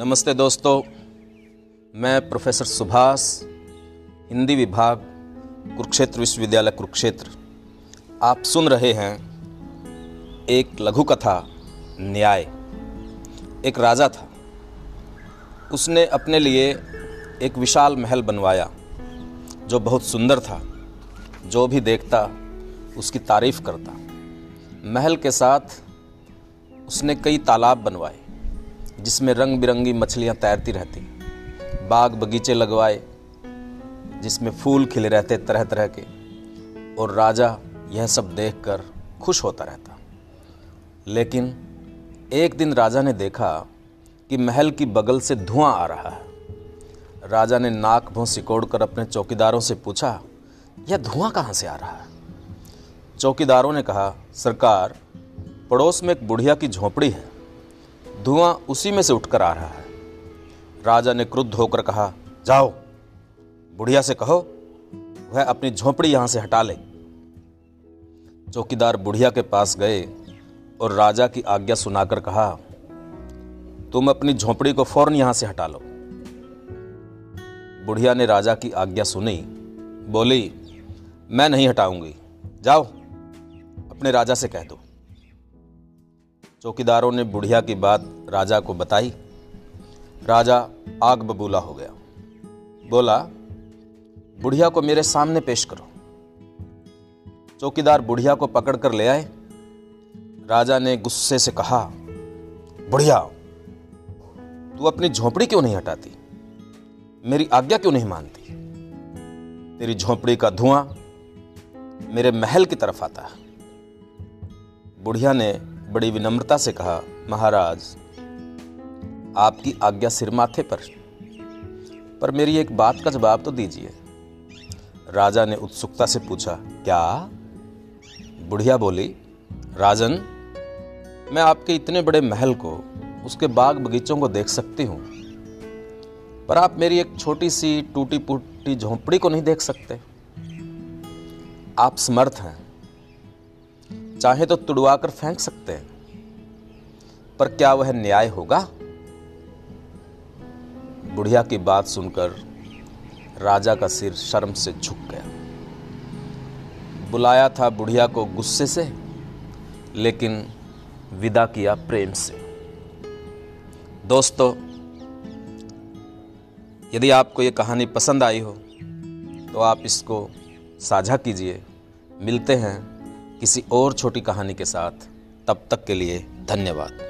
नमस्ते दोस्तों, मैं प्रोफेसर सुभाष, हिंदी विभाग, कुरुक्षेत्र विश्वविद्यालय कुरुक्षेत्र। आप सुन रहे हैं एक लघु कथा, न्याय। एक राजा था। उसने अपने लिए एक विशाल महल बनवाया, जो बहुत सुंदर था, जो भी देखता, उसकी तारीफ़ करता। महल के साथ उसने कई तालाब बनवाए। जिसमें रंग बिरंगी मछलियाँ तैरती रहती, बाग बगीचे लगवाए, जिसमें फूल खिले रहते तरह तरह के, और राजा यह सब देखकर खुश होता रहता। लेकिन एक दिन राजा ने देखा कि महल की बगल से धुआँ आ रहा है। राजा ने नाक भों सिकोड़ कर अपने चौकीदारों से पूछा, यह धुआँ कहाँ से आ रहा है? चौकीदारों ने कहा, सरकार, पड़ोस में एक बुढ़िया की झोपड़ी है। धुआँ उसी में से उठकर आ रहा है। राजा ने क्रुद्ध होकर कहा, जाओ, बुढ़िया से कहो, वह अपनी झोपड़ी यहाँ से हटा ले। चौकीदार बुढ़िया के पास गए और राजा की आज्ञा सुनाकर कहा, तुम अपनी झोपड़ी को फ़ौरन यहाँ से हटा लो। बुढ़िया ने राजा की आज्ञा सुनी, बोली, मैं नहीं हटाऊँगी। जाओ, अपने राजा से कह दो। चौकीदारों ने बुढ़िया की बात राजा को बताई। राजा आग बबूला हो गया। बोला, बुढ़िया को मेरे सामने पेश करो। चौकीदार बुढ़िया को पकड़ कर ले आए। राजा ने गुस्से से कहा, बुढ़िया, तू अपनी झोपड़ी क्यों नहीं हटाती? मेरी आज्ञा क्यों नहीं मानती? तेरी झोपड़ी का धुआँ मेरे महल की तरफ़ आता है। बुढ़िया ने बड़ी विनम्रता से कहा, महाराज, आपकी आज्ञा सिर माथे पर। पर मेरी एक बात का जवाब तो दीजिए। राजा ने उत्सुकता से पूछा, क्या? बुढ़िया बोली, राजन, मैं आपके इतने बड़े महल को, उसके बाग बगीचों को देख सकती हूँ। पर आप मेरी एक छोटी सी टूटी फूटी झोंपड़ी को नहीं देख सकते। आप समर्थ हैं। चाहे तो तुड़वा कर फेंक सकते हैं, पर क्या वह न्याय होगा? बुढ़िया की बात सुनकर राजा का सिर शर्म से झुक गया। बुलाया था बुढ़िया को गुस्से से, लेकिन विदा किया प्रेम से। दोस्तों, यदि आपको ये कहानी पसंद आई हो तो आप इसको साझा कीजिए। मिलते हैं किसी और छोटी कहानी के साथ तब तक के लिए धन्यवाद।